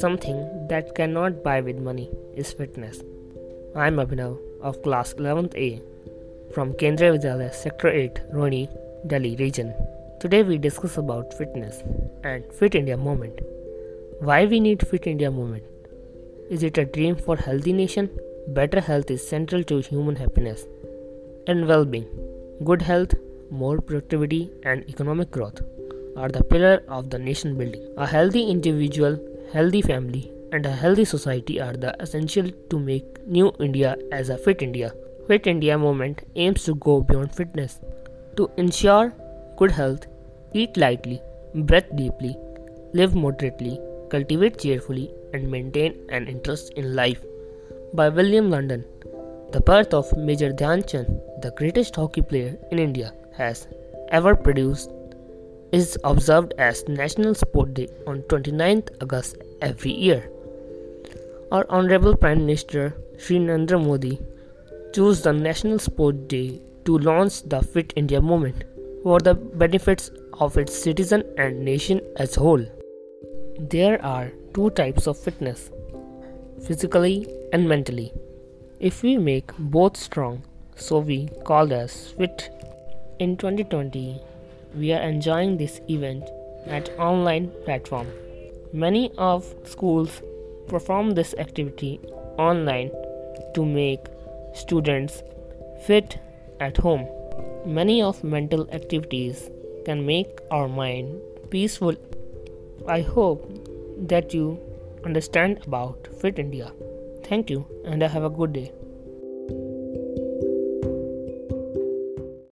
Something that cannot buy with money is fitness. I am Abhinav of class 11th A from Kendriya Vidyalaya Sector 8, Rohini, Delhi region. Today we discuss about fitness and Fit India movement. Why we need Fit India movement? Is it a dream for healthy nation? Better health is central to human happiness and well-being. Good health, more productivity and economic growth are the pillar of the nation building. A healthy individual, healthy family and a healthy society are the essential to make new India as a fit India. Fit India movement aims to go beyond fitness to ensure good health, eat lightly, breathe deeply, live moderately, cultivate cheerfully and maintain an interest in life. By William London. The birth of Major Dhyan Chand, the greatest hockey player in India has ever produced, is observed as National Sport Day on 29th August every year. Our Honorable Prime Minister Sri Narendra Modi chose the National Sport Day to launch the Fit India movement for the benefits of its citizen and nation as whole. There are two types of fitness physically and mentally. If we make both strong, so we call as fit. In 2020, we are enjoying this event at online platform. Many of schools perform this activity online to make students fit at home. Many of mental activities can make our mind peaceful. I hope that you understand about Fit India. Thank you and have a good day.